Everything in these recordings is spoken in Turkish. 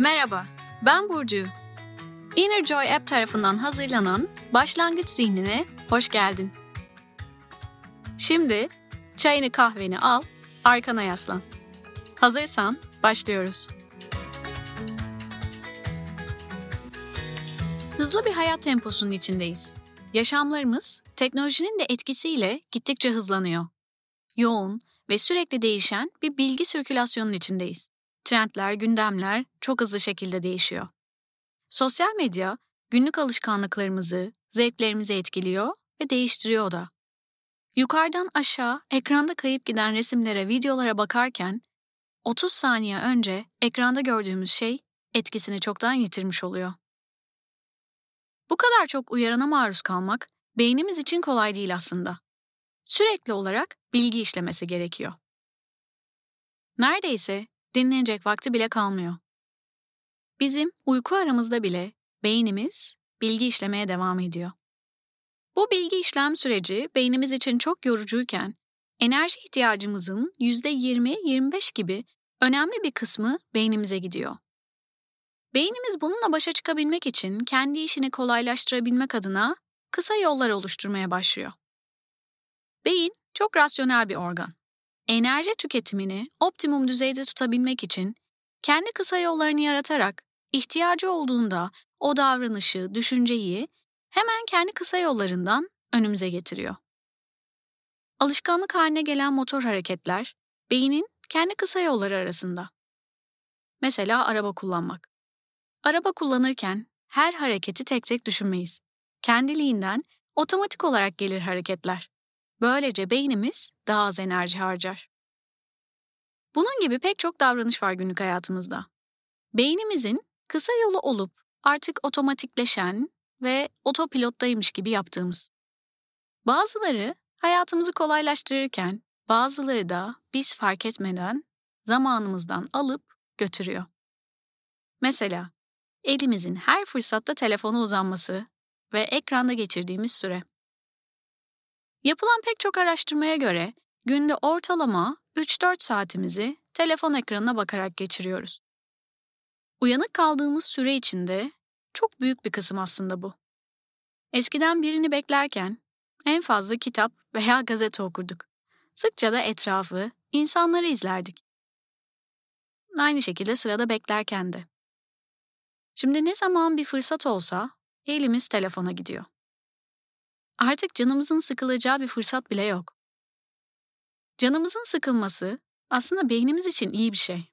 Merhaba, ben Burcu. Inner Joy App tarafından hazırlanan Başlangıç Zihnine hoş geldin. Şimdi çayını kahveni al, arkana yaslan. Hazırsan başlıyoruz. Hızlı bir hayat temposunun içindeyiz. Yaşamlarımız teknolojinin de etkisiyle gittikçe hızlanıyor. Yoğun ve sürekli değişen bir bilgi sirkülasyonun içindeyiz. Trendler, gündemler çok hızlı şekilde değişiyor. Sosyal medya günlük alışkanlıklarımızı, zevklerimizi etkiliyor ve değiştiriyor da. Yukarıdan aşağı ekranda kayıp giden resimlere, videolara bakarken 30 saniye önce ekranda gördüğümüz şey etkisini çoktan yitirmiş oluyor. Bu kadar çok uyarana maruz kalmak beynimiz için kolay değil aslında. Sürekli olarak bilgi işlemesi gerekiyor. Neredeyse dinlenecek vakti bile kalmıyor. Bizim uyku aramızda bile beynimiz bilgi işlemeye devam ediyor. Bu bilgi işlem süreci beynimiz için çok yorucuyken enerji ihtiyacımızın %20-25 gibi önemli bir kısmı beynimize gidiyor. Beynimiz bununla başa çıkabilmek için kendi işini kolaylaştırabilmek adına kısa yollar oluşturmaya başlıyor. Beyin çok rasyonel bir organ. Enerji tüketimini optimum düzeyde tutabilmek için kendi kısa yollarını yaratarak ihtiyacı olduğunda o davranışı, düşünceyi hemen kendi kısa yollarından önümüze getiriyor. Alışkanlık haline gelen motor hareketler beynin kendi kısa yolları arasında. Mesela araba kullanmak. Araba kullanırken her hareketi tek tek düşünmeyiz. Kendiliğinden otomatik olarak gelir hareketler. Böylece beynimiz daha az enerji harcar. Bunun gibi pek çok davranış var günlük hayatımızda. Beynimizin kısa yolu olup artık otomatikleşen ve otopilottaymış gibi yaptığımız. Bazıları hayatımızı kolaylaştırırken, bazıları da biz fark etmeden zamanımızdan alıp götürüyor. Mesela elimizin her fırsatta telefona uzanması ve ekranda geçirdiğimiz süre. Yapılan pek çok araştırmaya göre günde ortalama 3-4 saatimizi telefon ekranına bakarak geçiriyoruz. Uyanık kaldığımız süre içinde çok büyük bir kısım aslında bu. Eskiden birini beklerken en fazla kitap veya gazete okurduk. Sıkça da etrafı, insanları izlerdik. Aynı şekilde sırada beklerken de. Şimdi ne zaman bir fırsat olsa elimiz telefona gidiyor. Artık canımızın sıkılacağı bir fırsat bile yok. Canımızın sıkılması aslında beynimiz için iyi bir şey.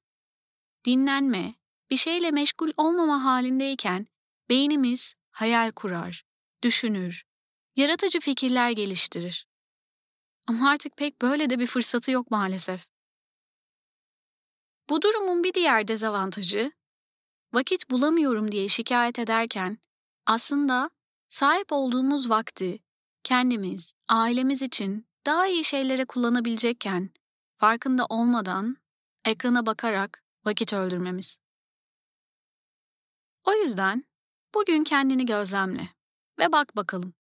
Dinlenme, bir şeyle meşgul olmama halindeyken beynimiz hayal kurar, düşünür, yaratıcı fikirler geliştirir. Ama artık pek böyle de bir fırsatı yok maalesef. Bu durumun bir diğer dezavantajı, vakit bulamıyorum diye şikayet ederken aslında sahip olduğumuz vakti kendimiz, ailemiz için daha iyi şeylere kullanabilecekken farkında olmadan ekrana bakarak vakit öldürmemiz. O yüzden bugün kendini gözlemle ve bak bakalım.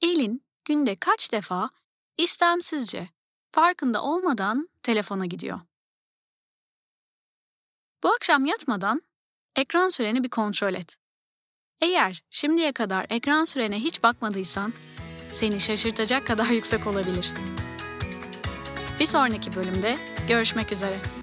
Elin günde kaç defa istemsizce, farkında olmadan telefona gidiyor. Bu akşam yatmadan ekran süreni bir kontrol et. Eğer şimdiye kadar ekran sürene hiç bakmadıysan seni şaşırtacak kadar yüksek olabilir. Bir sonraki bölümde görüşmek üzere.